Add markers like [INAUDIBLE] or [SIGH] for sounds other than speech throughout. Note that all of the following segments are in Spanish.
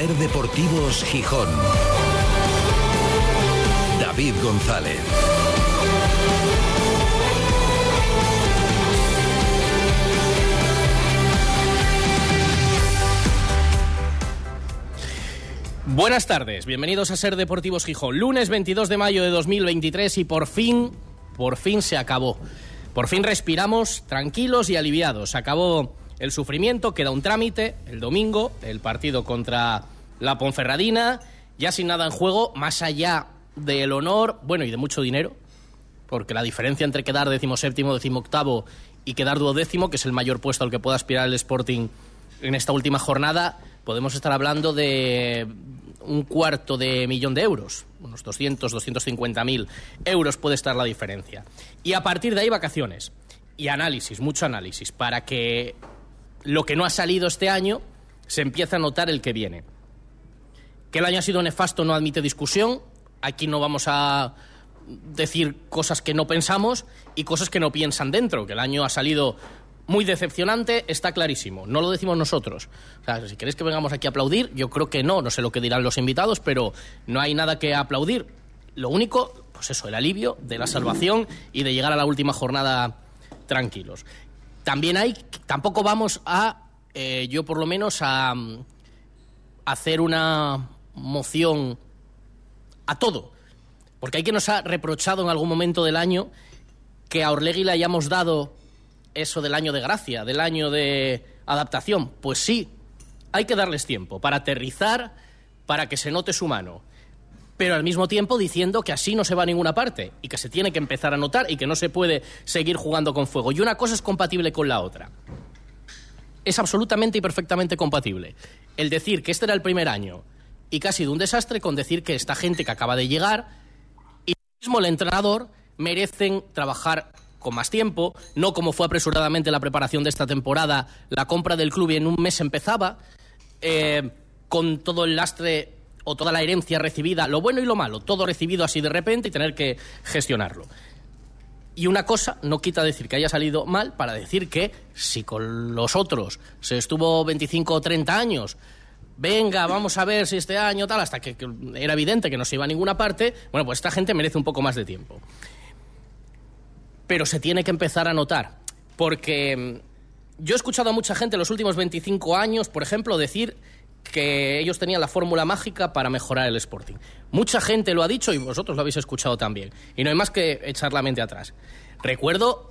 Ser Deportivos Gijón. David González. Buenas tardes, bienvenidos a Ser Deportivos Gijón. Lunes 22 de mayo de 2023 y por fin, por fin se acabó. Por fin respiramos tranquilos y aliviados. Acabó el sufrimiento, queda un trámite el domingo, el partido contra la Ponferradina, ya sin nada en juego, más allá del honor, bueno, y de mucho dinero, porque la diferencia entre quedar decimoséptimo, decimoctavo y quedar duodécimo, que es el mayor puesto al que pueda aspirar el Sporting en esta última jornada, podemos estar hablando de un cuarto de millón de euros, unos 200, 250 mil euros puede estar la diferencia. Y a partir de ahí vacaciones y análisis, mucho análisis, para que lo que no ha salido este año se empieza a notar el que viene. Que el año ha sido nefasto no admite discusión, aquí no vamos a decir cosas que no pensamos y cosas que no piensan dentro, que el año ha salido muy decepcionante, está clarísimo. No lo decimos nosotros. O sea, si queréis que vengamos aquí a aplaudir, yo creo que no. No sé lo que dirán los invitados, pero no hay nada que aplaudir. Lo único, pues eso, el alivio de la salvación y de llegar a la última jornada tranquilos. También hay, tampoco vamos a, eh, yo por lo menos, a, a hacer una moción a todo. Porque hay que nos ha reprochado en algún momento del año que a Orlegui le hayamos dado eso del año de gracia, del año de adaptación. Pues sí, hay que darles tiempo para aterrizar, para que se note su mano. Pero al mismo tiempo diciendo que así no se va a ninguna parte y que se tiene que empezar a notar y que no se puede seguir jugando con fuego. Y una cosa es compatible con la otra. Es absolutamente y perfectamente compatible. El decir que este era el primer año y que ha sido un desastre con decir que esta gente que acaba de llegar y mismo el entrenador merecen trabajar con más tiempo, no como fue apresuradamente la preparación de esta temporada, la compra del club y en un mes empezaba, eh, con todo el lastre o toda la herencia recibida, lo bueno y lo malo, todo recibido así de repente y tener que gestionarlo. Y una cosa no quita decir que haya salido mal para decir que si con los otros se estuvo 25 o 30 años, venga, vamos a ver si este año tal, hasta que, era evidente que no se iba a ninguna parte, bueno, pues esta gente merece un poco más de tiempo pero se tiene que empezar a notar. Porque mm, yo he escuchado a mucha gente en los últimos 25 años, por ejemplo, decir que ellos tenían la fórmula mágica para mejorar el Sporting. Mucha gente lo ha dicho y vosotros lo habéis escuchado también. Y no hay más que echar la mente atrás. Recuerdo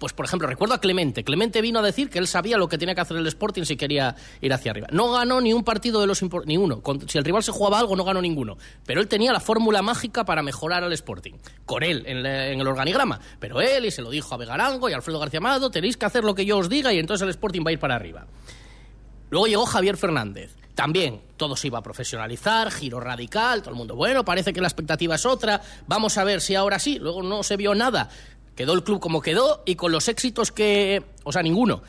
pues por ejemplo, recuerdo a Clemente. Clemente vino a decir que él sabía lo que tenía que hacer el Sporting si quería ir hacia arriba. No ganó ni un partido de los ni uno. Si el rival se jugaba algo, no ganó ninguno. Pero él tenía la fórmula mágica para mejorar al Sporting. Con él, en, el organigrama. Pero él, y se lo dijo a Vegarango y Alfredo García Amado, tenéis que hacer lo que yo os diga y entonces el Sporting va a ir para arriba. Luego llegó Javier Fernández. También todo se iba a profesionalizar, giro radical, todo el mundo, bueno, parece que la expectativa es otra, vamos a ver si ahora sí. Luego no se vio nada. Quedó el club como quedó y con los éxitos que... O sea, ninguno.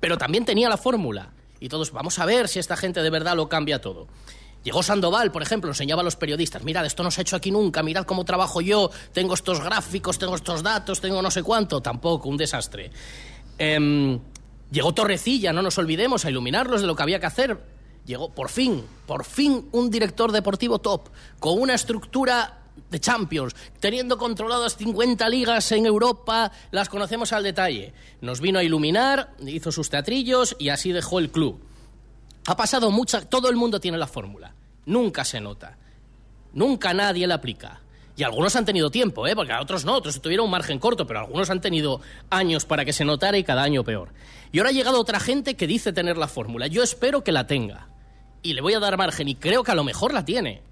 Pero también tenía la fórmula. Y todos, vamos a ver si esta gente de verdad lo cambia todo. Llegó Sandoval, por ejemplo, enseñaba a los periodistas, mirad, esto no se ha hecho aquí nunca, mirad cómo trabajo yo, tengo estos gráficos, tengo estos datos, tengo no sé cuánto, tampoco, un desastre. Em, llegó Torrecilla, no nos olvidemos, a iluminarlos de lo que había que hacer. Llegó, por fin, por fin, un director deportivo top, con una estructura de Champions, teniendo controladas 50 ligas en Europa, las conocemos al detalle. Nos vino a iluminar, hizo sus teatrillos y así dejó el club. Ha pasado mucha, todo el mundo tiene la fórmula, nunca se nota, nunca nadie la aplica. Y algunos han tenido tiempo, ¿eh? porque a otros no, otros tuvieron un margen corto, pero algunos han tenido años para que se notara y cada año peor. Y ahora ha llegado otra gente que dice tener la fórmula. Yo espero que la tenga. Y le voy a dar margen y creo que a lo mejor la tiene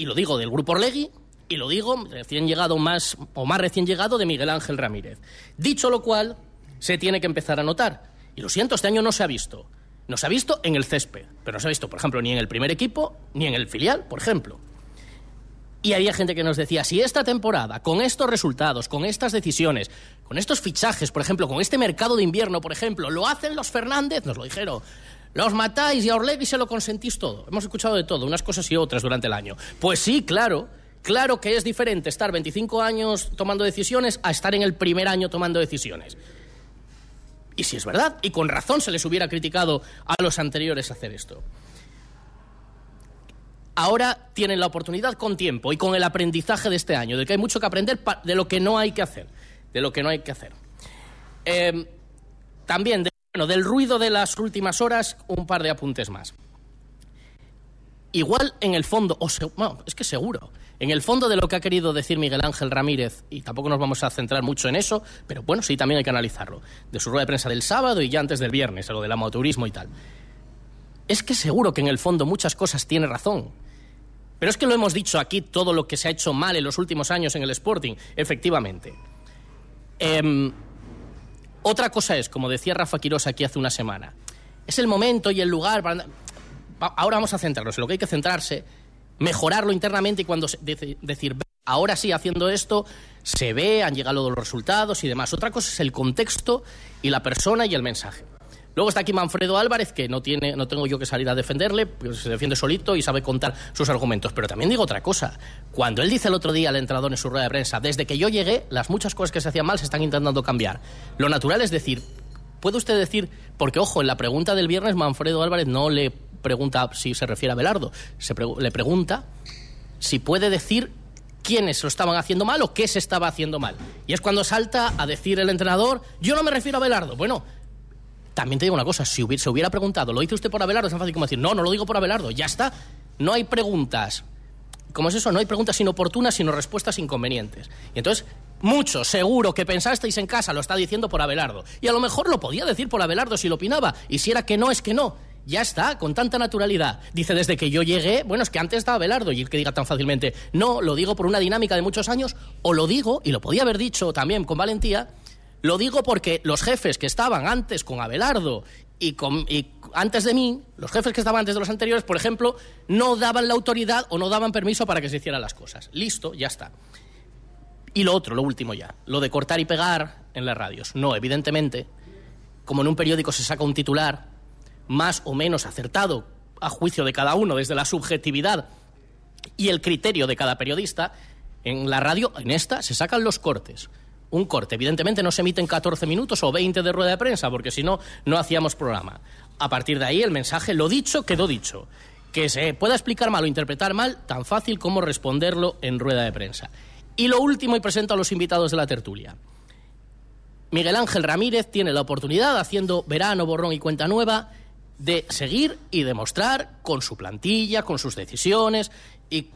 y lo digo del grupo Orlegui, y lo digo recién llegado más o más recién llegado de Miguel Ángel Ramírez. Dicho lo cual, se tiene que empezar a notar. Y lo siento, este año no se ha visto. No se ha visto en el césped, pero no se ha visto, por ejemplo, ni en el primer equipo, ni en el filial, por ejemplo. Y había gente que nos decía, si esta temporada, con estos resultados, con estas decisiones, con estos fichajes, por ejemplo, con este mercado de invierno, por ejemplo, lo hacen los Fernández, nos lo dijeron, los matáis y a Orlegui se lo consentís todo. Hemos escuchado de todo, unas cosas y otras durante el año. Pues sí, claro, claro que es diferente estar 25 años tomando decisiones a estar en el primer año tomando decisiones. Y si es verdad, y con razón se les hubiera criticado a los anteriores hacer esto. ahora tienen la oportunidad con tiempo y con el aprendizaje de este año, de que hay mucho que aprender de lo que no hay que hacer, de lo que no hay que hacer. Em, también, bueno, del ruido de las últimas horas, un par de apuntes más. Igual en el fondo, o es que seguro, en el fondo de lo que ha querido decir Miguel Ángel Ramírez, y tampoco nos vamos a centrar mucho en eso, pero bueno, sí, también hay que analizarlo, de su rueda de prensa del sábado y ya antes del viernes, lo del amateurismo y tal. Es que seguro que en el fondo muchas cosas tiene razón. Pero es que lo hemos dicho aquí, todo lo que se ha hecho mal en los últimos años en el Sporting, efectivamente. Em, otra cosa es, como decía Rafa Quiroz aquí hace una semana, es el momento y el lugar para ahora vamos a centrarnos en lo que hay que centrarse, mejorarlo internamente y cuando decir, ahora sí, haciendo esto, se ve, han llegado los resultados y demás. Otra cosa es el contexto y la persona y el mensaje. Luego está aquí Manfredo Álvarez, que no, tiene, no tengo yo que salir a defenderle, pues se defiende solito y sabe contar sus argumentos. Pero también digo otra cosa. Cuando él dice el otro día al entrenador en su rueda de prensa, desde que yo llegué, las muchas cosas que se hacían mal se están intentando cambiar. Lo natural es decir, ¿puede usted decir, porque ojo, en la pregunta del viernes Manfredo Álvarez no le pregunta si se refiere a Belardo, se le pregunta si puede decir quiénes lo estaban haciendo mal o qué se estaba haciendo mal. Y es cuando salta a decir el entrenador, yo no me refiero a Belardo. Bueno, también te digo una cosa, si hubiera, se hubiera preguntado, ¿lo dice usted por Abelardo? Es tan fácil como decir, no, no lo digo por Abelardo, ya está. No hay preguntas. ¿Cómo es eso? No hay preguntas inoportunas, sino respuestas inconvenientes. Y entonces, mucho, seguro que pensasteis en casa, lo está diciendo por Abelardo. Y a lo mejor lo podía decir por Abelardo si lo opinaba. Y si era que no, es que no. Ya está, con tanta naturalidad. Dice, desde que yo llegué, bueno, es que antes estaba Belardo y el que diga tan fácilmente, no, lo digo por una dinámica de muchos años, o lo digo, y lo podía haber dicho también con valentía, lo digo porque los jefes que estaban antes con Abelardo y, con, antes de mí, los jefes que estaban antes de los anteriores, por ejemplo, no daban la autoridad o no daban permiso para que se hicieran las cosas. Listo, ya está. Y lo otro, lo último ya, lo de cortar y pegar en las radios. No, evidentemente, como en un periódico se saca un titular, más o menos acertado a juicio de cada uno desde la subjetividad y el criterio de cada periodista, en la radio, en esta, se sacan los cortes. Un corte, evidentemente no se emite en 14 minutos o 20 de rueda de prensa, porque si no, no hacíamos programa. A partir de ahí, el mensaje, lo dicho, quedó dicho. Que se pueda explicar mal o interpretar mal, tan fácil como responderlo en rueda de prensa. Y lo último, y presento a los invitados de la tertulia. Miguel Ángel Ramírez tiene la oportunidad, haciendo verano, borrón y cuenta nueva, de seguir y demostrar con su plantilla, con sus decisiones y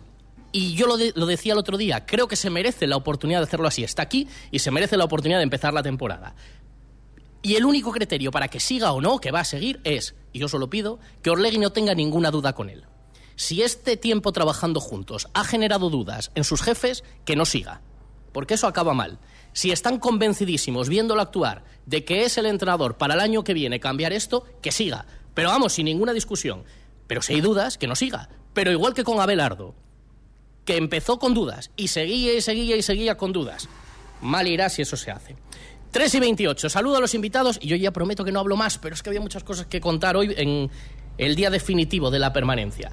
y yo lo, decía el otro día, creo que se merece la oportunidad de hacerlo así. Está aquí y se merece la oportunidad de empezar la temporada. Y el único criterio para que siga o no, que va a seguir, es, y yo solo pido, que Orlegui no tenga ninguna duda con él. Si este tiempo trabajando juntos ha generado dudas en sus jefes, que no siga. Porque eso acaba mal. Si están convencidísimos, viéndolo actuar, de que es el entrenador para el año que viene cambiar esto, que siga. Pero vamos, sin ninguna discusión. Pero si hay dudas, que no siga. Pero igual que con Abelardo, que empezó con dudas y seguía y seguía y seguía con dudas. Mal irá si eso se hace. 3 y 28. Saludo a los invitados y yo ya prometo que no hablo más, pero es que había muchas cosas que contar hoy en el día definitivo de la permanencia.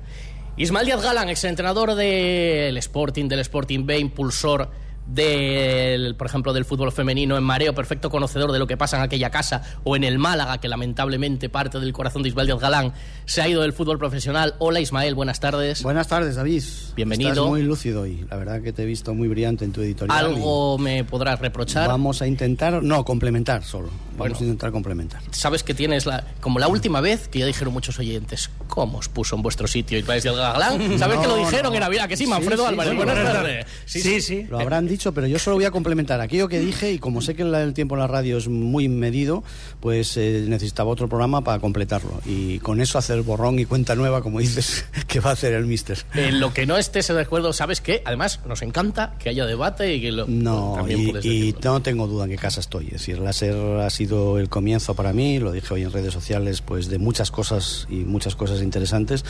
Ismael Díaz Galán, exentrenador del Sporting, del Sporting B, impulsor del, por ejemplo, del fútbol femenino en Mareo, perfecto conocedor de lo que pasa en aquella casa, o en el Málaga, que lamentablemente parte del corazón de Ismael Díaz Galán se ha ido del fútbol profesional. Hola Ismael, buenas tardes. Buenas tardes, David. Bienvenido. Estás muy lúcido y la verdad que te he visto muy brillante en tu editorial. ¿Algo me podrás reprochar? Vamos a intentar, no, complementar solo. Vamos a intentar complementar. Sabes que tienes la, como la última vez que ya dijeron muchos oyentes, ¿cómo os puso en vuestro sitio Ismael Díaz Galán? [LAUGHS] ¿Sabes que lo dijeron en Navidad? Que sí, Manfredo Álvarez. buenas tardes. Sí, sí. Lo habrán dicho, pero yo solo voy a complementar aquello que dije y como sé que el tiempo en la radio es muy medido, pues eh, necesitaba otro programa para completarlo. Y con eso hacer borrón y cuenta nueva, como dices, [LAUGHS] que va a hacer el mister. En lo que no esté ese recuerdo, ¿sabes qué? Además, nos encanta que haya debate y que lo... No, y, no tengo duda en qué casa estoy. Es decir, láser ha sido el comienzo para mí, lo dije hoy en redes sociales, pues de muchas cosas y muchas cosas interesantes.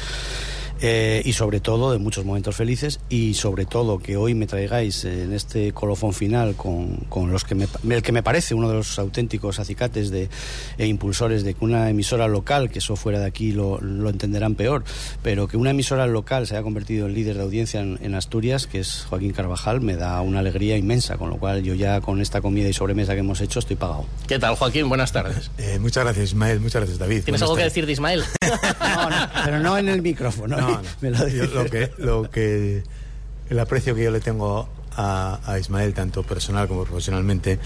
Eh, y sobre todo de muchos momentos felices y sobre todo que hoy me traigáis en este colofón final con, con los que me, el que me parece uno de los auténticos acicates de, e impulsores de que una emisora local, que eso fuera de aquí lo, lo entenderán peor, pero que una emisora local se haya convertido en líder de audiencia en, Asturias, que es Joaquín Carvajal, me da una alegría inmensa, con lo cual yo ya con esta comida y sobremesa que hemos hecho estoy pagado. ¿Qué tal, Joaquín? Buenas tardes. Eh, muchas gracias, Ismael. Muchas gracias, David. ¿Tienes algo que decir de Ismael? [LAUGHS] no, no, pero no en el micrófono. No, [LAUGHS] me lo yo lo que, lo que el aprecio que yo le tengo a, a Ismael, tanto personal como profesionalmente,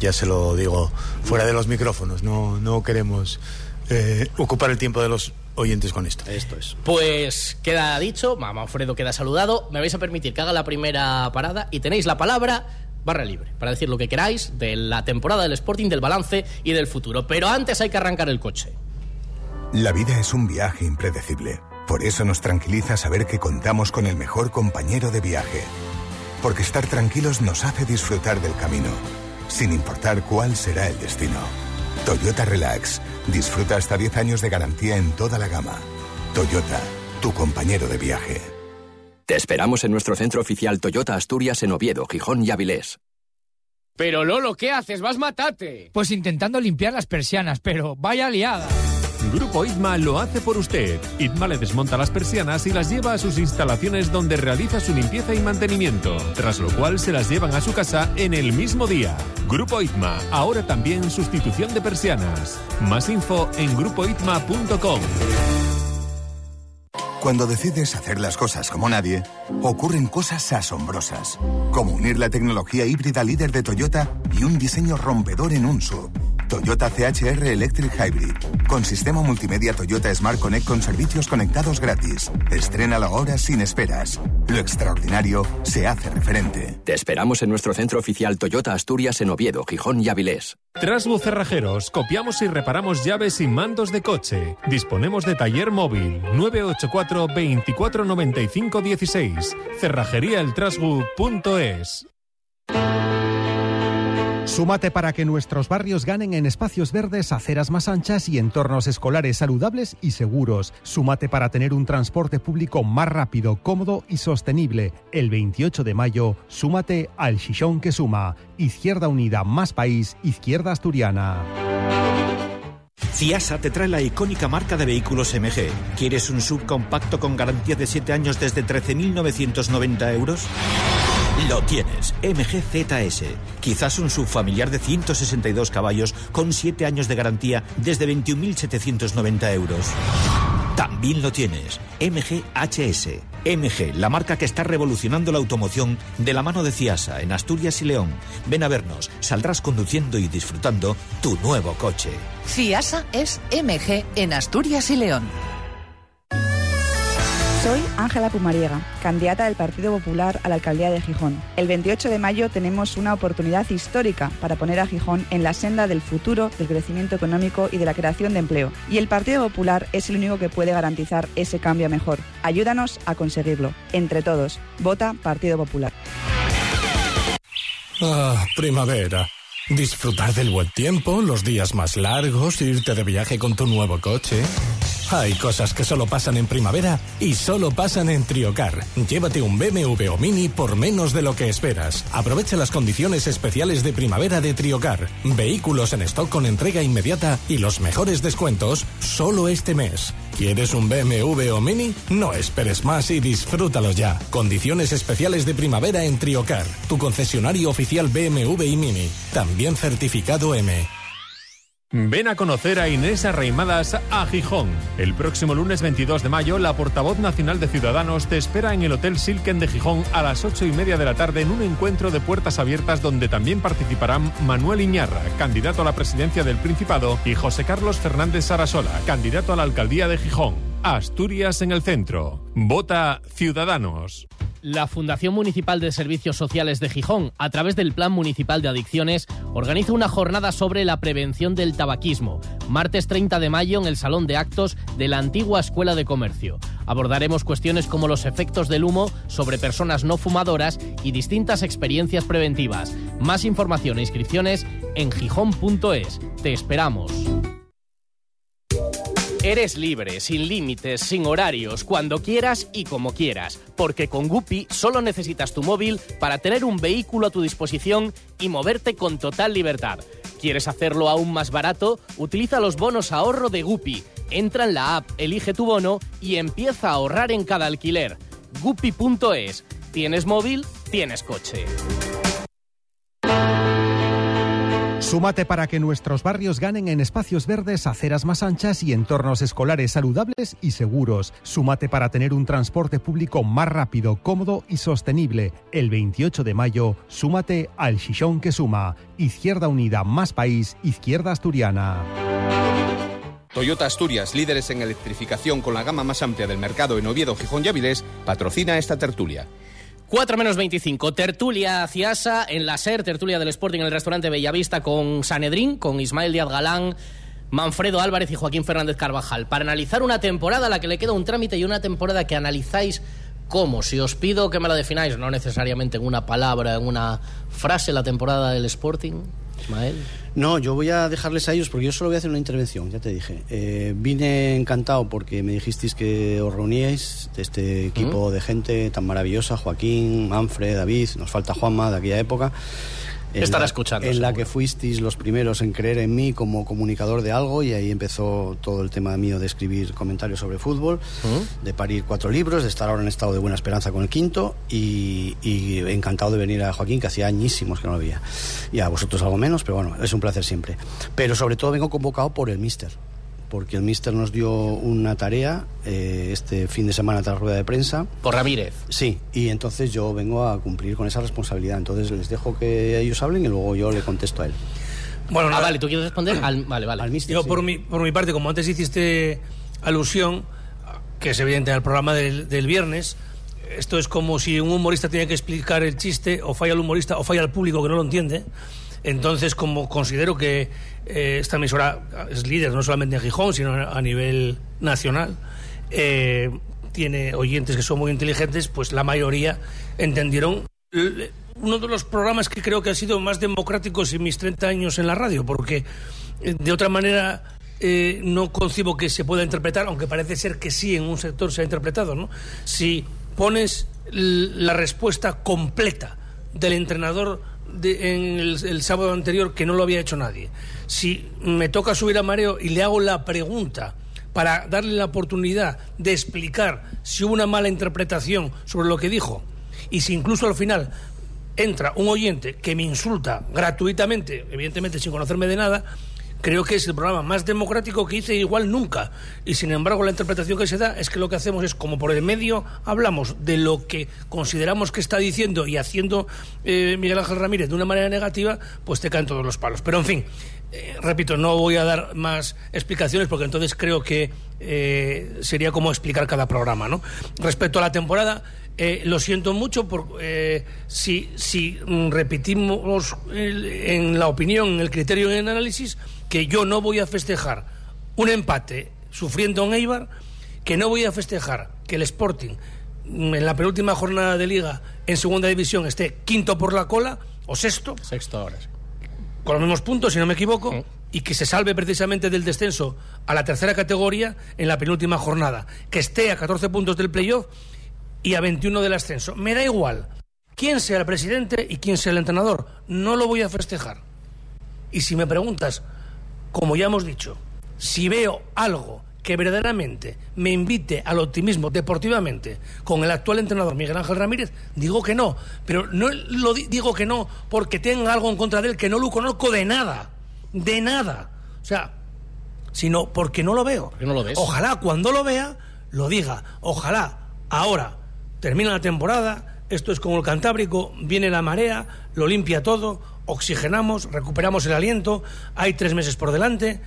ya se lo digo fuera de los micrófonos. No, no queremos eh, ocupar el tiempo de los oyentes con esto. Esto es. Pues queda dicho, Mamá Alfredo queda saludado. Me vais a permitir que haga la primera parada y tenéis la palabra barra libre para decir lo que queráis de la temporada del Sporting, del balance y del futuro. Pero antes hay que arrancar el coche. La vida es un viaje impredecible. Por eso nos tranquiliza saber que contamos con el mejor compañero de viaje. Porque estar tranquilos nos hace disfrutar del camino, sin importar cuál será el destino. Toyota Relax. Disfruta hasta 10 años de garantía en toda la gama. Toyota, tu compañero de viaje. Te esperamos en nuestro centro oficial Toyota Asturias en Oviedo, Gijón y Avilés. Pero Lolo, ¿qué haces? Vas matate. Pues intentando limpiar las persianas, pero vaya liada. Grupo ITMA lo hace por usted. ITMA le desmonta las persianas y las lleva a sus instalaciones donde realiza su limpieza y mantenimiento, tras lo cual se las llevan a su casa en el mismo día. Grupo ITMA, ahora también sustitución de persianas. Más info en grupoitma.com. Cuando decides hacer las cosas como nadie, ocurren cosas asombrosas, como unir la tecnología híbrida líder de Toyota y un diseño rompedor en un sub. Toyota CHR Electric Hybrid, con sistema multimedia Toyota Smart Connect con servicios conectados gratis. Estrena la hora sin esperas. Lo extraordinario se hace referente. Te esperamos en nuestro centro oficial Toyota Asturias en Oviedo, Gijón y Avilés. Trasbu Cerrajeros, copiamos y reparamos llaves y mandos de coche. Disponemos de taller móvil 984 24 95 16. Cerrajeríaeltrasbu.es. Súmate para que nuestros barrios ganen en espacios verdes, aceras más anchas y entornos escolares saludables y seguros. Súmate para tener un transporte público más rápido, cómodo y sostenible. El 28 de mayo, súmate al Chichón que suma. Izquierda Unida, más país, Izquierda Asturiana. Ciasa te trae la icónica marca de vehículos MG. ¿Quieres un subcompacto con garantía de 7 años desde 13.990 euros? Lo tienes, MG ZS. Quizás un subfamiliar de 162 caballos con 7 años de garantía desde 21.790 euros. También lo tienes, MG HS. MG, la marca que está revolucionando la automoción de la mano de Ciasa en Asturias y León. Ven a vernos, saldrás conduciendo y disfrutando tu nuevo coche. Ciasa es MG en Asturias y León. Soy Ángela Pumariega, candidata del Partido Popular a la alcaldía de Gijón. El 28 de mayo tenemos una oportunidad histórica para poner a Gijón en la senda del futuro, del crecimiento económico y de la creación de empleo. Y el Partido Popular es el único que puede garantizar ese cambio mejor. Ayúdanos a conseguirlo. Entre todos, vota Partido Popular. Ah, primavera. Disfrutar del buen tiempo, los días más largos, irte de viaje con tu nuevo coche. Hay cosas que solo pasan en primavera y solo pasan en Triocar. Llévate un BMW o Mini por menos de lo que esperas. Aprovecha las condiciones especiales de primavera de Triocar. Vehículos en stock con entrega inmediata y los mejores descuentos solo este mes. ¿Quieres un BMW o Mini? No esperes más y disfrútalo ya. Condiciones especiales de primavera en Triocar, tu concesionario oficial BMW y Mini. También certificado M. Ven a conocer a Inés Arreimadas a Gijón. El próximo lunes 22 de mayo, la portavoz nacional de Ciudadanos te espera en el Hotel Silken de Gijón a las 8 y media de la tarde en un encuentro de puertas abiertas donde también participarán Manuel Iñarra, candidato a la presidencia del Principado, y José Carlos Fernández Sarasola, candidato a la alcaldía de Gijón. Asturias en el centro. Vota Ciudadanos. La Fundación Municipal de Servicios Sociales de Gijón, a través del Plan Municipal de Adicciones, organiza una jornada sobre la prevención del tabaquismo, martes 30 de mayo en el Salón de Actos de la antigua Escuela de Comercio. Abordaremos cuestiones como los efectos del humo sobre personas no fumadoras y distintas experiencias preventivas. Más información e inscripciones en gijón.es. Te esperamos. Eres libre, sin límites, sin horarios, cuando quieras y como quieras, porque con Guppy solo necesitas tu móvil para tener un vehículo a tu disposición y moverte con total libertad. ¿Quieres hacerlo aún más barato? Utiliza los bonos ahorro de Guppy. Entra en la app, elige tu bono y empieza a ahorrar en cada alquiler. Guppy.es. ¿Tienes móvil? Tienes coche. Súmate para que nuestros barrios ganen en espacios verdes, aceras más anchas y entornos escolares saludables y seguros. Súmate para tener un transporte público más rápido, cómodo y sostenible. El 28 de mayo, súmate al Chichón que suma. Izquierda Unida, más país, Izquierda Asturiana. Toyota Asturias, líderes en electrificación con la gama más amplia del mercado en Oviedo, Gijón y Avilés, patrocina esta tertulia. 4 menos 25, tertulia Ciasa en la SER, tertulia del Sporting en el restaurante Bellavista con Sanedrín, con Ismael Díaz Galán, Manfredo Álvarez y Joaquín Fernández Carvajal, para analizar una temporada a la que le queda un trámite y una temporada que analizáis cómo. Si os pido que me la defináis, no necesariamente en una palabra, en una frase, la temporada del Sporting. Ismael. No, yo voy a dejarles a ellos porque yo solo voy a hacer una intervención, ya te dije. Eh, vine encantado porque me dijisteis que os reuníais de este equipo de gente tan maravillosa, Joaquín, Manfred, David, nos falta Juanma de aquella época. Estará la- escuchando, En la seguro. que fuisteis los primeros en creer en mí como comunicador de algo y ahí empezó todo el tema mío de escribir comentarios sobre fútbol, de parir cuatro libros, de estar ahora en estado de buena esperanza con el quinto y, y encantado de venir a Joaquín, que hacía añísimos que no lo veía. Y a vosotros algo menos, pero bueno, es un placer siempre. Pero sobre todo vengo convocado por el Mister, porque el Mister nos dio una tarea eh, este fin de semana tras rueda de prensa. Por Ramírez. Sí, y entonces yo vengo a cumplir con esa responsabilidad. Entonces les dejo que ellos hablen y luego yo le contesto a él. Bueno, ah, nada. vale, ¿tú quieres responder? Al, vale, vale. Al Mister, Yo, sí. por, mi, por mi parte, como antes hiciste alusión, que es evidente al programa del, del viernes, esto es como si un humorista tenía que explicar el chiste, o falla el humorista, o falla el público que no lo entiende. Entonces, como considero que eh, esta emisora es líder no solamente en Gijón, sino a nivel nacional, eh, tiene oyentes que son muy inteligentes, pues la mayoría entendieron uno de los programas que creo que ha sido más democráticos en mis 30 años en la radio, porque eh, de otra manera eh, no concibo que se pueda interpretar, aunque parece ser que sí en un sector se ha interpretado, ¿no? Si pones la respuesta completa del entrenador en el, el sábado anterior que no lo había hecho nadie, si me toca subir a mareo y le hago la pregunta para darle la oportunidad de explicar si hubo una mala interpretación sobre lo que dijo y si incluso al final entra un oyente que me insulta gratuitamente, evidentemente sin conocerme de nada, creo que es el programa más democrático que hice igual nunca. Y sin embargo la interpretación que se da es que lo que hacemos es como por el medio hablamos de lo que consideramos que está diciendo y haciendo eh, Miguel Ángel Ramírez de una manera negativa, pues te caen todos los palos. Pero en fin, eh, repito, no voy a dar más explicaciones porque entonces creo que eh, sería como explicar cada programa. ¿no? Respecto a la temporada, eh, lo siento mucho por si, si repetimos en la opinión, en el criterio en el análisis, que yo no voy a festejar un empate sufriendo en Eibar, que no voy a festejar que el Sporting mm, en la penúltima jornada de liga en segunda división esté quinto por la cola o sexto Sexto ahora. sí. con los mismos puntos, si no me equivoco, y que se salve precisamente del descenso a la tercera categoría en la penúltima jornada, que esté a 14 puntos del playoff y a 21 del ascenso. Me da igual quién sea el presidente y quién sea el entrenador, no lo voy a festejar. Y si me preguntas, como ya hemos dicho, si veo algo que verdaderamente me invite al optimismo deportivamente con el actual entrenador Miguel Ángel Ramírez, digo que no. Pero no lo di- digo que no porque tenga algo en contra de él que no lo conozco de nada. De nada. O sea, sino porque no lo veo. no lo ves? Ojalá cuando lo vea lo diga. Ojalá ahora termina la temporada, esto es como el Cantábrico, viene la marea, lo limpia todo, oxigenamos, recuperamos el aliento, hay tres meses por delante,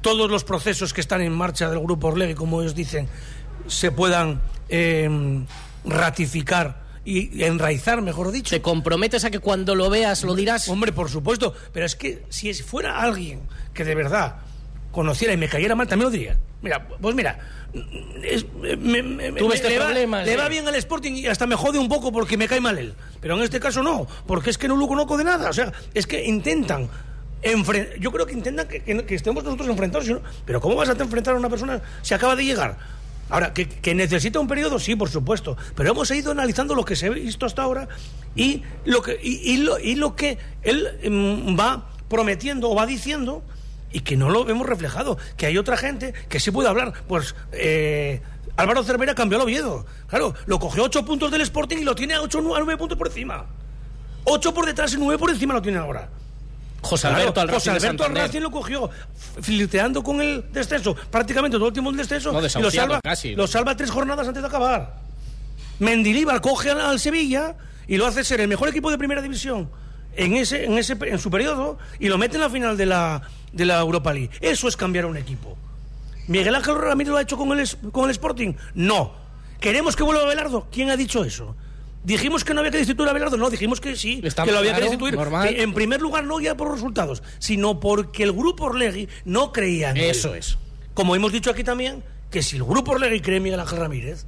todos los procesos que están en marcha del Grupo Orlegui, como ellos dicen, se puedan eh, ratificar y enraizar, mejor dicho. ¿Te comprometes a que cuando lo veas lo dirás? Hombre, por supuesto. Pero es que si fuera alguien que de verdad conociera y me cayera mal, también lo diría. Mira, pues mira, es- me, me- Tuve me- este le, va, le va bien al Sporting y hasta me jode un poco porque me cae mal él. Pero en este caso no, porque es que no lo conozco de nada. O sea, es que intentan. enfren- Yo creo que intentan que, que- que estemos nosotros enfrentados. no- Pero ¿cómo vas a enfrentar a una persona si acaba de llegar? Ahora, ¿que, que necesita un periodo? Sí, por supuesto. Pero hemos ido analizando lo que se ha visto hasta ahora y lo que, y, y lo, y lo que él mm, va prometiendo o va diciendo y que no lo vemos reflejado. Que hay otra gente que sí puede hablar. Pues eh, Álvaro Cervera cambió al Oviedo. Claro, lo cogió ocho puntos del Sporting y lo tiene a ocho, nueve puntos por encima. Ocho por detrás y nueve por encima lo tiene ahora. José Claro, Alberto al Racing José Alberto al. Racing lo cogió flirteando con el descenso, prácticamente todo el tiempo del descenso, No, y lo salva, casi. lo salva tres jornadas antes de acabar. Mendilíbar coge al, al Sevilla y lo hace ser el mejor equipo de primera división en ese, en ese en su periodo y lo mete en la final de la, de la Europa League. Eso es cambiar a un equipo. ¿Miguel Ángel Ramírez lo ha hecho con el, con el Sporting? No. ¿Queremos que vuelva Belardo? ¿Quién ha dicho eso? ¿Dijimos que no había que destituir a Belardo? No, dijimos que sí, Está que lo había claro, que destituir. normal. En primer lugar, no ya por resultados, sino porque el grupo Orlegui no creía en él. Eso es. Como hemos dicho aquí también, que si el grupo Orlegui cree en Miguel Ángel Ramírez,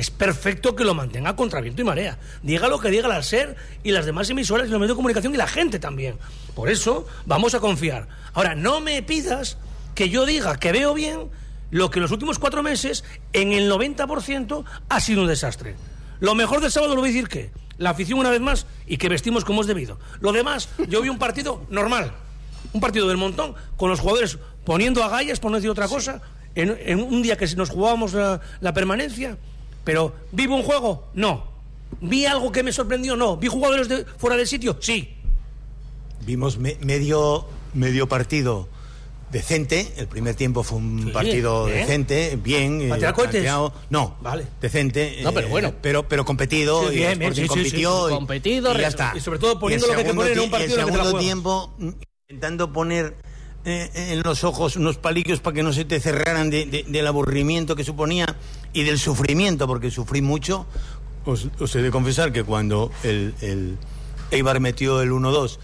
es perfecto que lo mantenga contra viento y marea. Diga lo que diga la SER y las demás emisoras y los medios de comunicación y la gente también. Por eso vamos a confiar. Ahora, no me pidas que yo diga que veo bien lo que en los últimos cuatro meses, en el 90%, ha sido un desastre. Lo mejor del sábado lo voy a decir que la afición una vez más y que vestimos como es debido. Lo demás, yo vi un partido normal. Un partido del montón, con los jugadores poniendo agallas, por no decir otra cosa, en, en un día que nos jugábamos la, la permanencia. Pero, ¿vi un juego? No. ¿Vi algo que me sorprendió? No. ¿Vi jugadores de, fuera del sitio? Sí. Vimos me- medio, medio partido decente. El primer tiempo fue un Sí, partido bien. decente, bien. eh, ¿Patear cohetes? planteado. No, Vale. decente. No, pero eh, bueno. Pero, pero competido. Sí, y bien, el bien, Sporting sí, sí, sí. compitió. y- Competido, y, ya está. y sobre todo poniendo Y lo que poner en un ti- partido El en el que te la segundo juegas. tiempo, mm, intentando poner eh, en los ojos unos palillos para que no se te cerraran de- de- del aburrimiento que suponía y del sufrimiento, porque sufrí mucho. Os, os he de confesar que cuando el, el Eibar metió el 1-2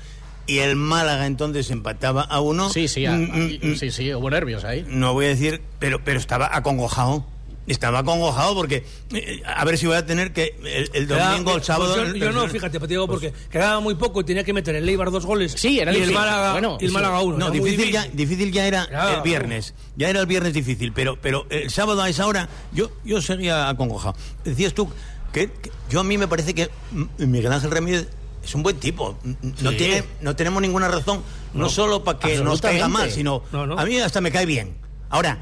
y el Málaga entonces empataba a uno. Sí, sí, a- mm, mm, sí, sí, hubo nervios ahí. no voy a decir, pero, pero estaba acongojado. Estaba acongojado porque eh, a ver si voy a tener que el, domingo, el sábado. pues yo, yo no, fíjate, te digo porque quedaba muy poco y tenía que meter el Leibar dos goles. Sí, era y el difícil. Málaga, Bueno, y el. Málaga uno. No, muy difícil ya, difícil ya era Claro. el viernes. Ya era el viernes difícil, pero, pero el sábado a esa hora yo, yo seguía acongojado. Decías tú que, que yo a mí me parece que Miguel Ángel Ramírez es un buen tipo. No, Sí. tiene, no tenemos ninguna razón, no, No, solo para que nos caiga mal, sino No, no. a mí hasta me cae bien. Ahora,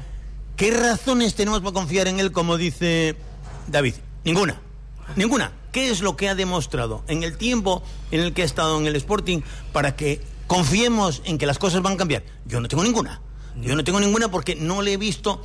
¿qué razones tenemos para confiar en él, como dice David? Ninguna. Ninguna. ¿Qué es lo que ha demostrado en el tiempo en el que ha estado en el Sporting para que confiemos en que las cosas van a cambiar? Yo no tengo ninguna. Yo no tengo ninguna porque no le he visto.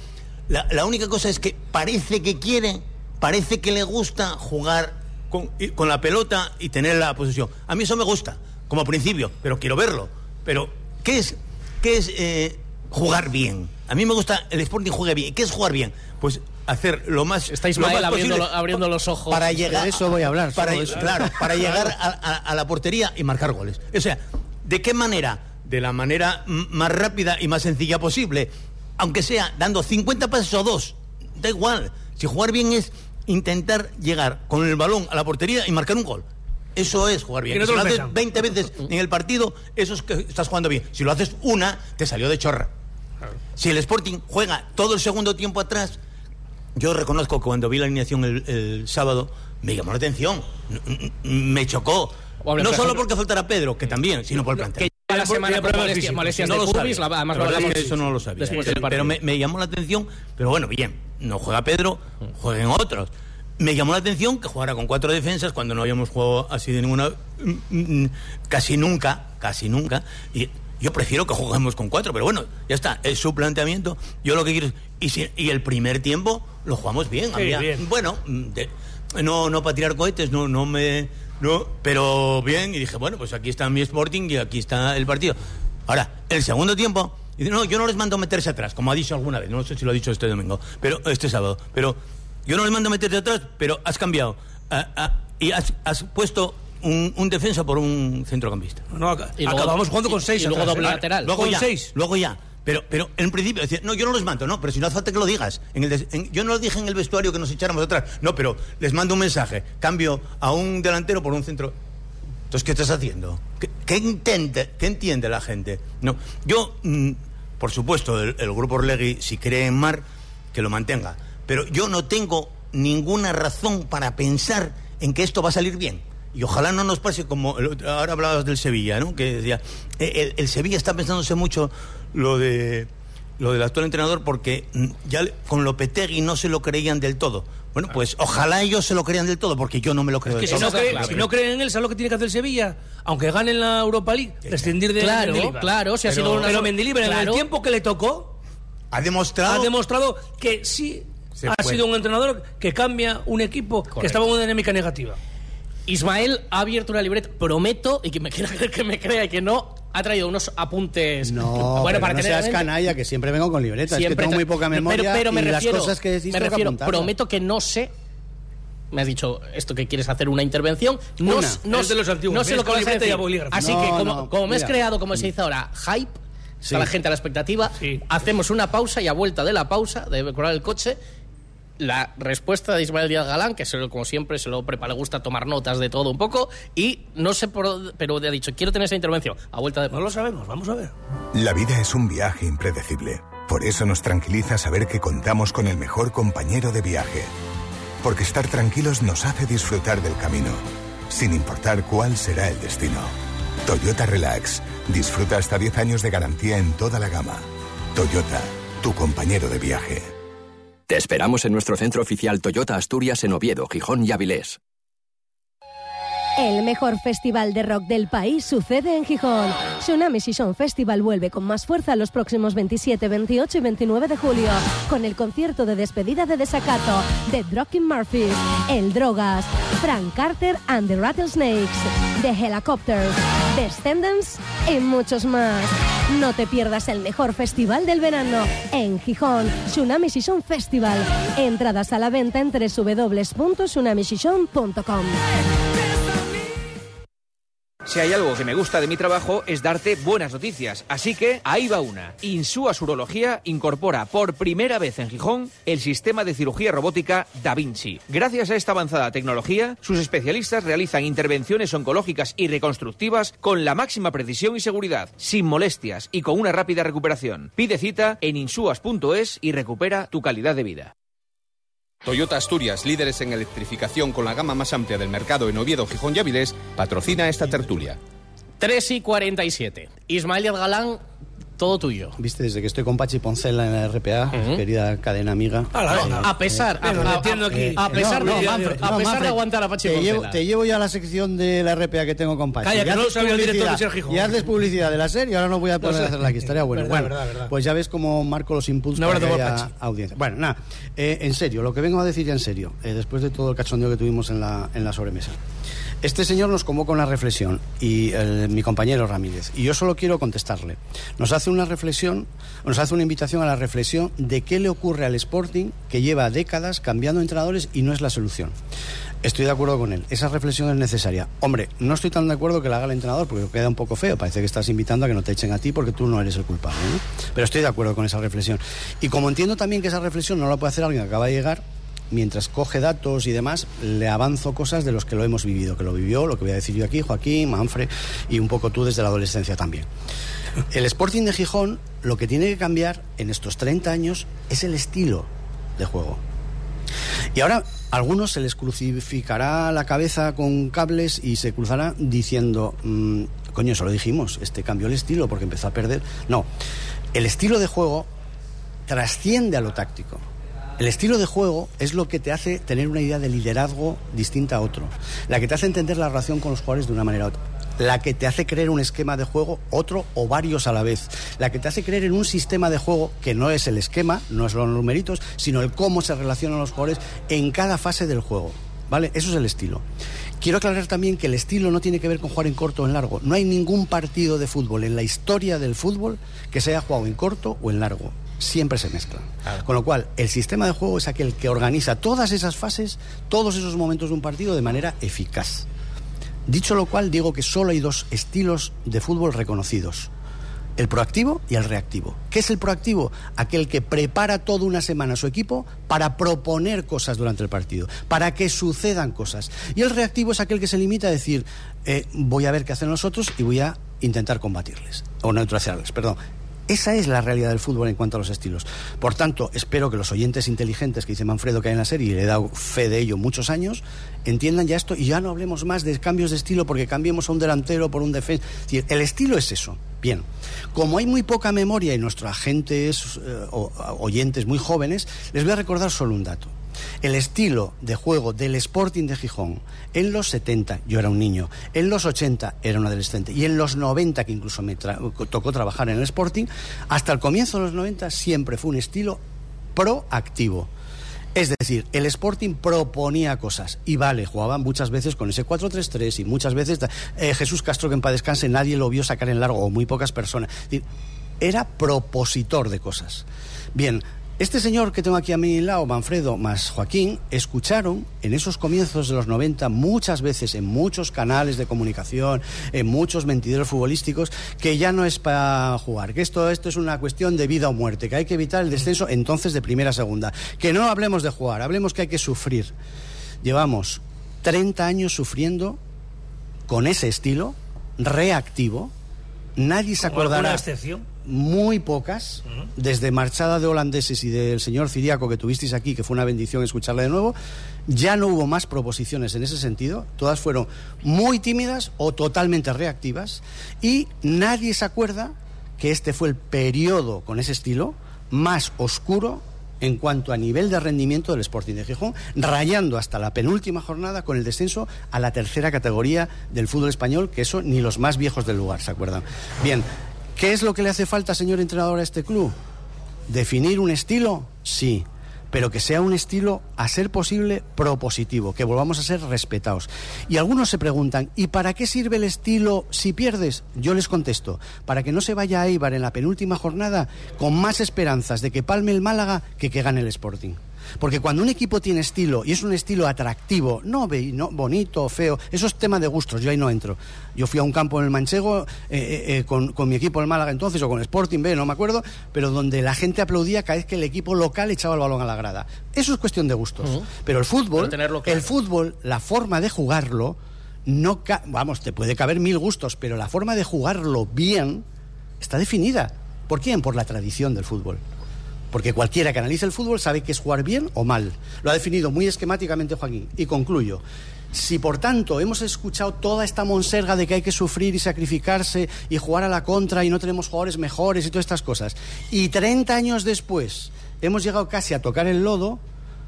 La, única cosa es que parece que quiere, parece que le gusta jugar con, la pelota y tener la posesión. A mí eso me gusta, como principio, pero quiero verlo. Pero, ¿qué es, qué es eh, jugar bien? A mí me gusta el Sporting juega bien. ¿Qué es jugar bien? Pues hacer lo más. Está lo más abriendo, posible lo- abriendo los ojos. para llegar De eso voy a hablar, para, eso. claro para llegar a, a- a la portería y marcar goles o sea de qué manera de la manera más rápida y más sencilla posible aunque sea dando 50 pasos o dos da igual si jugar bien es intentar llegar con el balón a la portería y marcar un gol eso es jugar bien. Si lo haces pesan. 20 veces en el partido, eso es que estás jugando bien. Si lo haces una, te salió de chorra. Si el Sporting juega todo el segundo tiempo atrás, yo reconozco que cuando vi la alineación el, el sábado, me llamó la atención, me chocó. Hombre, no por solo ejemplo- porque faltara Pedro, que también, sino por el plantel. Que la semana molestias, no de lo pubis, sabía. la- además La lo verdad es hablamos que eso no lo sabía. después del pero partido. me, me llamó la atención, pero bueno, bien, no juega Pedro, jueguen otros. Me llamó la atención que jugara con cuatro defensas cuando no habíamos jugado así de ninguna. mm, mm, casi nunca, casi nunca. Y yo prefiero que juguemos con cuatro, pero bueno, ya está, es su planteamiento. Yo lo que quiero es. Y, si- y el primer tiempo lo jugamos bien. Sí, bien. Bueno, mm, de- no, no para tirar cohetes, no, no me. No, pero bien, y dije, bueno, pues aquí está mi Sporting y aquí está el partido. Ahora, el segundo tiempo, dice, no, yo no les mando meterse atrás, como ha dicho alguna vez, no sé si lo ha dicho este domingo, pero este sábado, pero yo no les mando meterse atrás, pero has cambiado ah, ah, y has, has puesto un, un defensa por un centrocampista. No, acá- Y luego- acabamos jugando con seis. y luego doble lateral. Luego con ya, seis. luego ya. Pero, pero en principio, decía, no, yo no los mando, no, pero si no hace falta que lo digas. En el en- yo no lo dije en el vestuario que nos echáramos atrás, no, pero les mando un mensaje, cambio a un delantero por un centro. Entonces, ¿qué estás haciendo? ¿Qué, qué intente- qué entiende la gente? No, yo, mm, por supuesto, el, el grupo Orlegui, si cree en Mar, que lo mantenga. Pero yo no tengo ninguna razón para pensar en que esto va a salir bien. Y ojalá no nos pase como el ahora hablabas del Sevilla, ¿no? Que decía, eh, el, el Sevilla está pensándose mucho lo de lo del actual entrenador porque ya con Lopetegui no se lo creían del todo. Bueno, pues ojalá ellos se lo crean del todo, porque yo no me lo creo Que del si todo. no, creen, si no creen en él, ¿sabes lo que tiene que hacer el Sevilla? Aunque gane en la Europa League, prescindir de Claro, Mendilibar. claro, si ha sido una- Pero Mendilibar, en el tiempo que le tocó, Ha demostrado... ha demostrado que sí Se ha puede. sido un entrenador que cambia un equipo que estaba en una dinámica negativa. Ismael ha abierto una libreta, prometo, y que me que me crea y que no, ha traído unos apuntes. No, bueno, pero para no tener seas mente. canalla, que siempre vengo con libreta. es que tengo muy poca Pero- memoria pero, me y refiero, las cosas que decís me tengo que refiero, apuntarlas. prometo que no sé. Me has dicho esto que quieres hacer una intervención. No, Una. no, Es de los antiguos, no sé lo que vas a decir. Así No, que, como, no, como me has creado, como se dice ahora, hype, Sí. está la gente a la expectativa, hacemos una pausa y a vuelta de la pausa, de decorar el coche, la respuesta de Ismael Díaz Galán, que se lo- como siempre se lo prepara, le gusta tomar notas de todo un poco, y no sé por pero ha dicho, quiero tener esa intervención, a vuelta de No lo sabemos, vamos a ver. La vida es un viaje impredecible. Por eso nos tranquiliza saber que contamos con el mejor compañero de viaje. Porque estar tranquilos nos hace disfrutar del camino, sin importar cuál será el destino. Toyota Relax. Disfruta hasta 10 años de garantía en toda la gama. Toyota, tu compañero de viaje. Te esperamos en nuestro centro oficial Toyota Asturias en Oviedo, Gijón y Avilés. El mejor festival de rock del país sucede en Gijón. Tsunami Season Festival vuelve con más fuerza los próximos 27, 28 y 29 de julio, con el concierto de despedida de Desacato, The Drocking Murphys, El Drogas, Frank Carter and the Rattlesnakes, The Helicopters, Descendants y muchos más. No te pierdas el mejor festival del verano en Gijón, Tsunami Season Festival. Entradas a la venta en www.tsunamiseason.com. Si hay algo que me gusta de mi trabajo es darte buenas noticias, así que ahí va una. Insúa Urología incorpora por primera vez en Gijón el sistema de cirugía robótica Da Vinci. Gracias a esta avanzada tecnología, sus especialistas realizan intervenciones oncológicas y reconstructivas con la máxima precisión y seguridad, sin molestias y con una rápida recuperación. Pide cita en insuas.es y recupera tu calidad de vida. Toyota Asturias, líderes en electrificación con la gama más amplia del mercado en Oviedo, Gijón y Avilés, patrocina esta tertulia. 3 y 47. Ismael Galán, todo tuyo. Viste, desde que estoy con Pachi Poncela en la RPA, querida cadena amiga. No, a pesar, a, Venga, a- entiendo a- aquí. a pesar, No, de, no, a pesar no, de aguantar a Pachi te Poncela. llevo, te llevo ya a la sección de la RPA que tengo con Pachi. Calla, que no lo haces sabía el director de publicidad- Ser Gijón. Ya haces publicidad de la serie, ahora no voy a poder sé. hacerla aquí. Estaría bueno. Verdad, bueno, verdad, verdad. pues ya ves cómo marco los impulsos para que haya audiencia. Bueno, nada, eh, en serio, lo que vengo a decir ya en serio, eh, después de todo el cachondeo que tuvimos en la, en la sobremesa. Este señor nos convoca una reflexión, y eh, mi compañero Ramírez, y yo solo quiero contestarle. Nos hace una reflexión, nos hace una invitación a la reflexión de qué le ocurre al Sporting que lleva décadas cambiando entrenadores y no es la solución. Estoy de acuerdo con él, esa reflexión es necesaria. Hombre, no estoy tan de acuerdo que la haga el entrenador porque queda un poco feo, parece que estás invitando a que no te echen a ti porque tú no eres el culpable. ¿no? Pero estoy de acuerdo con esa reflexión. Y como entiendo también que esa reflexión no la puede hacer alguien que acaba de llegar, mientras coge datos y demás, le avanzo cosas de los que lo hemos vivido, que lo vivió, lo que voy a decir yo aquí, Joaquín, Manfred y un poco tú desde la adolescencia también. [LAUGHS] El Sporting de Gijón lo que tiene que cambiar en estos 30 años es el estilo de juego. Y ahora a algunos se les crucificará la cabeza con cables y se cruzará diciendo, mm, coño, eso lo dijimos, este cambió el estilo porque empezó a perder. No, el estilo de juego trasciende a lo táctico. El estilo de juego es lo que te hace tener una idea de liderazgo distinta a otro, la que te hace entender la relación con los jugadores de una manera u otra, la que te hace creer un esquema de juego, otro o varios a la vez, la que te hace creer en un sistema de juego que no es el esquema, no es los numeritos, sino el cómo se relacionan los jugadores en cada fase del juego. ¿Vale? Eso es el estilo. Quiero aclarar también que el estilo no tiene que ver con jugar en corto o en largo. No hay ningún partido de fútbol en la historia del fútbol que se haya jugado en corto o en largo. Siempre se mezclan. Con lo cual, el sistema de juego es aquel que organiza todas esas fases, todos esos momentos de un partido de manera eficaz. Dicho lo cual, digo que solo hay dos estilos de fútbol reconocidos. El proactivo y el reactivo. ¿Qué es el proactivo? Aquel que prepara toda una semana a su equipo para proponer cosas durante el partido, para que sucedan cosas. Y el reactivo es aquel que se limita a decir, eh, voy a ver qué hacen los otros y voy a intentar combatirles, o neutralizarles, perdón. Esa es la realidad del fútbol en cuanto a los estilos. Por tanto, espero que los oyentes inteligentes que dice Manfredo que hay en la serie, y le he dado fe de ello muchos años, entiendan ya esto y ya no hablemos más de cambios de estilo porque cambiemos a un delantero por un defensa. El estilo es eso. Bien, como hay muy poca memoria y nuestros agentes, eh, oyentes muy jóvenes, les voy a recordar solo un dato. El estilo de juego del Sporting de Gijón en los 70, yo era un niño, en los 80 era un adolescente y en los 90, que incluso me tocó trabajar en el Sporting, hasta el comienzo de los 90 siempre fue un estilo proactivo. Es decir, el Sporting proponía cosas y vale, jugaban muchas veces con ese 4-3-3 y muchas veces eh, Jesús Castro que en paz descanse nadie lo vio sacar en largo o muy pocas personas. Era propositor de cosas. Bien, este señor que tengo aquí a mi lado, Manfredo, más Joaquín, escucharon en esos comienzos de los 90 muchas veces en muchos canales de comunicación, en muchos mentideros futbolísticos, que ya no es para jugar, que esto, esto es una cuestión de vida o muerte, que hay que evitar el descenso entonces de primera a segunda. Que no hablemos de jugar, hablemos que hay que sufrir. Llevamos 30 años sufriendo con ese estilo reactivo. Nadie se acordará. excepción? muy pocas, desde marchada de holandeses y del señor Ciriaco que tuvisteis aquí, que fue una bendición escucharle de nuevo, ya no hubo más proposiciones en ese sentido, todas fueron muy tímidas o totalmente reactivas, y nadie se acuerda que este fue el periodo con ese estilo más oscuro en cuanto a nivel de rendimiento del Sporting de Gijón, rayando hasta la penúltima jornada con el descenso a la tercera categoría del fútbol español, que eso ni los más viejos del lugar se acuerdan. Bien, ¿Qué es lo que le hace falta, señor entrenador, a este club? ¿Definir un estilo? Sí, pero que sea un estilo, a ser posible, propositivo, que volvamos a ser respetados. Y algunos se preguntan, ¿y para qué sirve el estilo si pierdes? Yo les contesto, para que no se vaya a Eibar en la penúltima jornada con más esperanzas de que palme el Málaga que que gane el Sporting. Porque cuando un equipo tiene estilo y es un estilo atractivo, no, no bonito, feo, eso es tema de gustos, yo ahí no entro. Yo fui a un campo en el Manchego eh, eh, eh, con, mi equipo el Málaga entonces, o con Sporting B, no me acuerdo, pero donde la gente aplaudía cada vez que el equipo local echaba el balón a la grada. Eso es cuestión de gustos. Pero el fútbol, el fútbol, la forma de jugarlo, no vamos, te puede caber mil gustos, pero la forma de jugarlo bien está definida. ¿Por quién? Por la tradición del fútbol. Porque cualquiera que analice el fútbol sabe que es jugar bien o mal. Lo ha definido muy esquemáticamente Joaquín. Y concluyo. Si por tanto hemos escuchado toda esta monserga de que hay que sufrir y sacrificarse y jugar a la contra y no tenemos jugadores mejores y todas estas cosas, y 30 años después hemos llegado casi a tocar el lodo,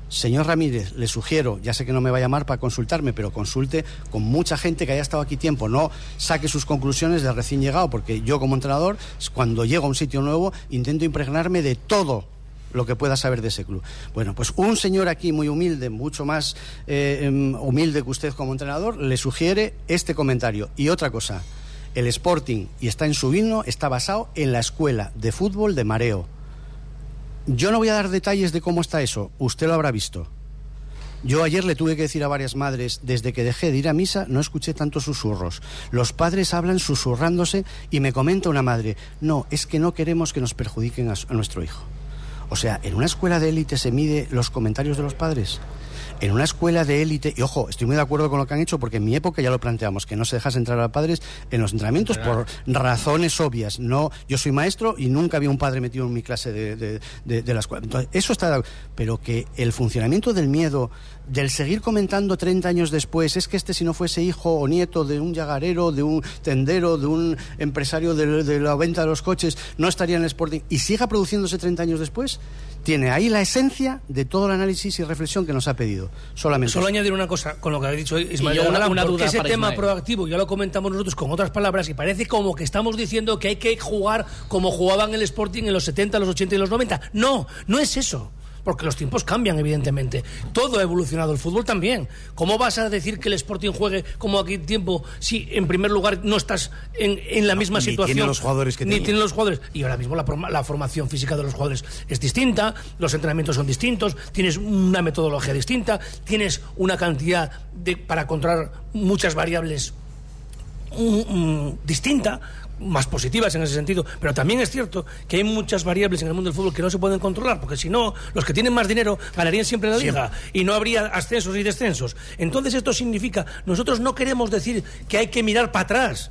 señor Ramírez, le sugiero, ya sé que no me va a llamar para consultarme, pero consulte con mucha gente que haya estado aquí tiempo, no saque sus conclusiones de recién llegado, porque yo como entrenador, cuando llego a un sitio nuevo, intento impregnarme de todo lo que pueda saber de ese club. Bueno, pues un señor aquí muy humilde, mucho más eh, em, humilde que usted como entrenador, le sugiere este comentario. Y otra cosa, el Sporting, y está en su himno, está basado en la escuela de fútbol de Mareo. Yo no voy a dar detalles de cómo está eso, usted lo habrá visto. Yo ayer le tuve que decir a varias madres, desde que dejé de ir a misa no escuché tantos susurros. Los padres hablan susurrándose y me comenta una madre, no, es que no queremos que nos perjudiquen a nuestro hijo. O sea, en una escuela de élite se mide los comentarios de los padres en una escuela de élite, y ojo, estoy muy de acuerdo con lo que han hecho, porque en mi época ya lo planteamos, que no se dejas entrar a padres en los entrenamientos por razones obvias. No, yo soy maestro y nunca había un padre metido en mi clase de, de, la escuela. Entonces, eso está, pero que el funcionamiento del miedo, del seguir comentando 30 años después, es que este si no fuese hijo o nieto de un llagarero, de un tendero, de un empresario de, la venta de los coches, no estaría en el Sporting, y siga produciéndose 30 años después, tiene ahí la esencia de todo el análisis y reflexión que nos ha pedido. Solamente. Solo añadir una cosa con lo que ha dicho Ismael. una, porque ese tema proactivo ya lo comentamos nosotros con otras palabras y parece como que estamos diciendo que hay que jugar como jugaban el Sporting en los 70, los 80 y los 90. No, no es eso porque los tiempos cambian, evidentemente. Todo ha evolucionado, el fútbol también. ¿Cómo vas a decir que el Sporting juegue como aquí tiempo si en primer lugar no estás en, la misma situación? Ni tiene los jugadores que Ni tiene los jugadores. Y ahora mismo la, la, formación física de los jugadores es distinta, los entrenamientos son distintos, tienes una metodología distinta, tienes una cantidad de, para encontrar muchas variables mm, mm, distinta más positivas en ese sentido, pero también es cierto que hay muchas variables en el mundo del fútbol que no se pueden controlar, porque si no, los que tienen más dinero ganarían siempre la liga y no habría ascensos y descensos. Entonces esto significa, nosotros no queremos decir que hay que mirar para atrás,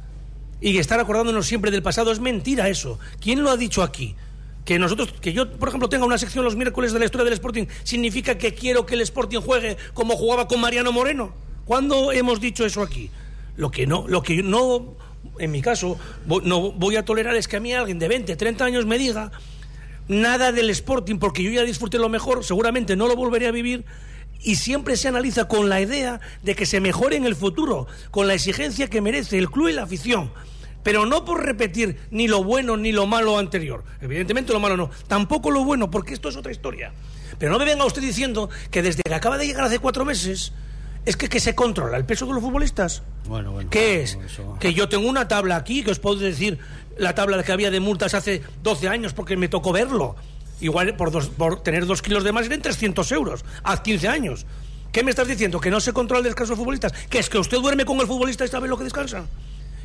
y estar acordándonos siempre del pasado es mentira eso. ¿Quién lo ha dicho aquí? Que nosotros, que yo, por ejemplo, tenga una sección los miércoles de la historia del Sporting, significa que quiero que el Sporting juegue como jugaba con Mariano Moreno. ¿Cuándo hemos dicho eso aquí? Lo que no, lo que no, en mi caso, no voy a tolerar es que a mí alguien de 20, 30 años me diga nada del Sporting porque yo ya disfruté lo mejor, seguramente no lo volveré a vivir y siempre se analiza con la idea de que se mejore en el futuro, con la exigencia que merece el club y la afición. Pero no por repetir ni lo bueno ni lo malo anterior. Evidentemente lo malo no. Tampoco lo bueno, porque esto es otra historia. Pero no me venga usted diciendo que desde que acaba de llegar hace cuatro meses es que, que se controla el peso de los futbolistas. Bueno, bueno. ¿Qué es? Que yo tengo una tabla aquí que os puedo decir la tabla que había de multas hace 12 años porque me tocó verlo. Igual por, dos- por tener dos kilos de más eran 300 euros. Hace 15 años. ¿Qué me estás diciendo? ¿Que no se controla el descanso de los futbolistas? ¿Que es que usted duerme con el futbolista y sabe lo que descansa?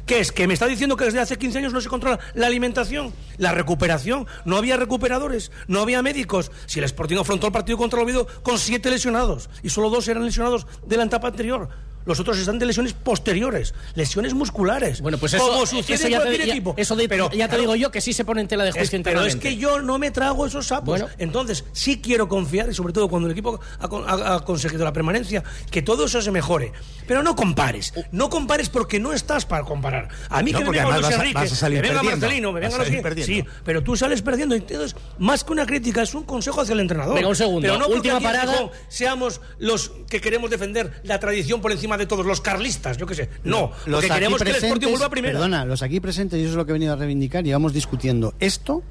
¿Qué es? ¿Que me está diciendo que desde hace 15 años no se controla la alimentación? La recuperación. No había recuperadores, no había médicos. Si el Sporting afrontó el partido contra el Oviedo con siete lesionados y solo dos eran lesionados de la etapa anterior. Los otros están de lesiones posteriores, lesiones musculares. Bueno, Pues eso, como sucede eso en ya, cualquier te, ya- equipo. eso de- Pero, ya te claro, digo yo que sí se pone en tela de es- juicio pero es que yo no me trago esos sapos. Bueno. Entonces, sí quiero confiar, y sobre todo cuando el equipo ha, ha- ha conseguido la permanencia, que todo eso se mejore. Pero no compares. No compares porque no estás para comparar. A mí No, que me venga Luis Enrique, vas a salir me venga. Marcelino, me venga a no sé. Sí, pero tú sales perdiendo. Entonces, más que una crítica, es un consejo hacia el entrenador. Venga, un segundo. Pero no Última parada. Seamos los que queremos defender la tradición por encima de todos, los carlistas, yo qué sé. No, los porque aquí queremos que el Sporting vuelva a primera. Perdona, los aquí presentes, y eso es lo que he venido a reivindicar, llevamos discutiendo esto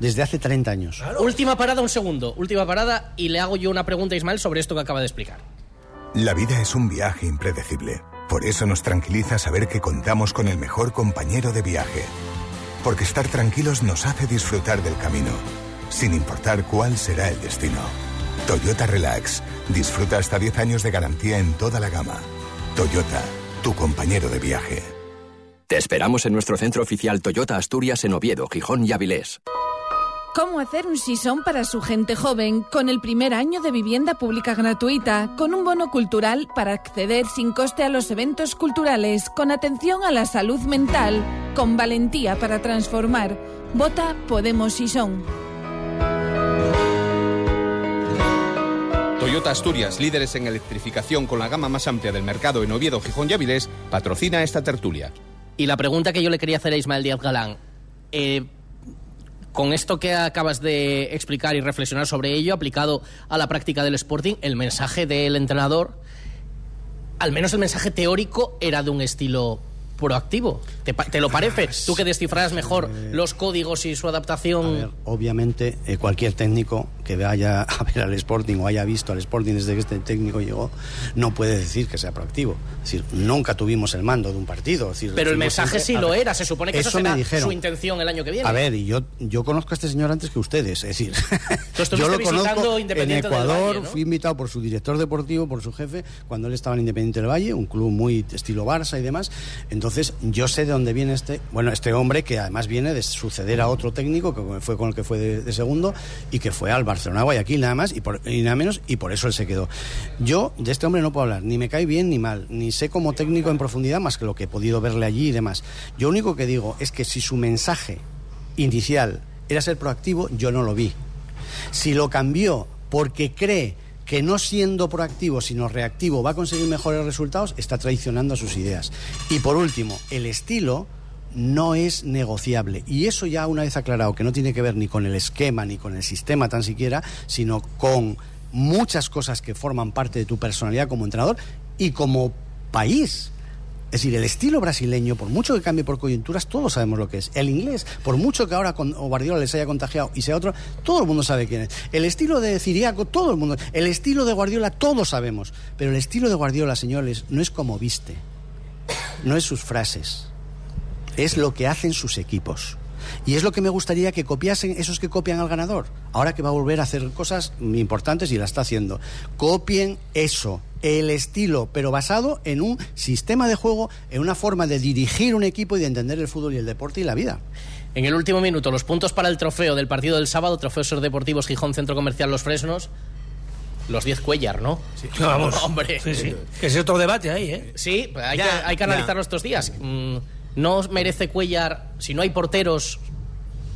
desde hace 30 años. Última parada, un segundo. Última parada y le hago yo una pregunta a Ismael sobre esto que acaba de explicar. La vida es un viaje impredecible. Por eso nos tranquiliza saber que contamos con el mejor compañero de viaje. Porque estar tranquilos nos hace disfrutar del camino, sin importar cuál será el destino. Toyota Relax. Disfruta hasta 10 años de garantía en toda la gama. Toyota, tu compañero de viaje. Te esperamos en nuestro centro oficial Toyota Asturias en Oviedo, Gijón y Avilés. ¿Cómo hacer un sisón para su gente joven con el primer año de vivienda pública gratuita, con un bono cultural para acceder sin coste a los eventos culturales, con atención a la salud mental, con valentía para transformar? Vota Podemos Sisón. Toyota Asturias, líderes en electrificación con la gama más amplia del mercado en Oviedo, Gijón y Avilés, patrocina esta tertulia. Y la pregunta que yo le quería hacer a Ismael Díaz Galán, eh, con esto que acabas de explicar y reflexionar sobre ello, aplicado a la práctica del Sporting, el mensaje del entrenador, al menos el mensaje teórico, era de un estilo proactivo. ¿Te, te lo parece? Tú que descifras mejor los códigos y su adaptación. Obviamente, eh, cualquier técnico que vaya [LAUGHS] a ver al Sporting o haya visto al Sporting desde que este técnico llegó, no puede decir que sea proactivo. Es decir, nunca tuvimos el mando de un partido. Es decir, Pero el mensaje siempre- sí lo ver, era. Se supone que eso, eso me será dijeron. su intención el año que viene. A ver, y yo, yo conozco a este señor antes que ustedes, es decir, [LAUGHS] yo lo conozco en Ecuador, Valle, ¿no? fui invitado por su director deportivo, por su jefe, cuando él estaba en Independiente del Valle, un club muy estilo Barça y demás. Entonces, yo sé de dónde viene este, bueno, este hombre que además viene de suceder a otro técnico que fue con el que fue de, segundo y que fue al Barcelona Guayaquil nada más y, por, y nada menos y por eso él se quedó. Yo de este hombre no puedo hablar, ni me cae bien ni mal, ni sé como técnico en profundidad más que lo que he podido verle allí y demás. Yo único que digo es que si su mensaje inicial era ser proactivo, yo no lo vi. Si lo cambió porque cree que no siendo proactivo sino reactivo va a conseguir mejores resultados, está traicionando a sus ideas. Y por último, el estilo no es negociable. Y eso ya una vez aclarado que no tiene que ver ni con el esquema ni con el sistema tan siquiera, sino con muchas cosas que forman parte de tu personalidad como entrenador y como país. Es decir, el estilo brasileño, por mucho que cambie por coyunturas, todos sabemos lo que es. El inglés, por mucho que ahora con Guardiola les haya contagiado y sea otro, todo el mundo sabe quién es. El estilo de Ciriaco, todo el mundo. El estilo de Guardiola, todos sabemos. Pero el estilo de Guardiola, señores, no es como viste. No es sus frases. Es lo que hacen sus equipos. Y es lo que me gustaría que copiasen esos que copian al ganador. Ahora que va a volver a hacer cosas importantes y la está haciendo. Copien eso, el estilo, pero basado en un sistema de juego, en una forma de dirigir un equipo y de entender el fútbol y el deporte y la vida. En el último minuto, los puntos para el trofeo del partido del sábado, Trofeo Ser Deportivos Gijón Centro Comercial Los Fresnos. Los 10 Cuellar, ¿no? Sí, Vamos. [LAUGHS] Hombre. Sí, sí. Que es otro debate ahí, ¿eh? Sí, hay, Ya, que, hay que ya. analizarlo estos días. Mm, ¿No merece Cuellar, si no hay porteros,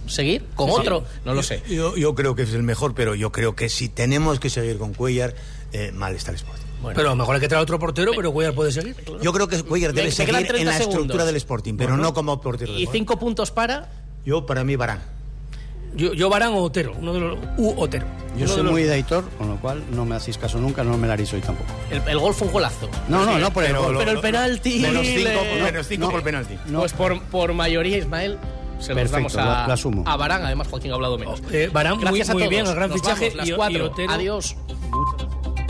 seguir con Sí. otro? No lo sé. Yo, yo creo que es el mejor, pero yo creo que si tenemos que seguir con Cuellar, eh, mal está el Sporting. Pero a lo mejor hay que traer otro portero, pero Cuellar puede seguir. Yo creo que Cuellar debe seguir 30 en la segundos. estructura del Sporting, pero Bueno. no como portero. ¿Y cinco puntos para? Yo, para mí, Barán. Yo, yo Barán o Otero, uno de los U Otero. Yo soy de los- muy de Aitor, con lo cual no me hacéis caso nunca, no me la haréis hoy tampoco. El, el gol fue un golazo. No, no, no por el pero, gol. pero el penalti. Menos cinco, le- menos cinco por penalti. No. Pues por, por mayoría, Ismael, se los Perfecto, damos a, lo- lo asumo. a Barán. Además, Joaquín ha hablado menos. Eh, Barán muy- Gracias a muy todos. bien, el gran Nos fichaje, vamos, las y- y cuatro. Otero- Adiós.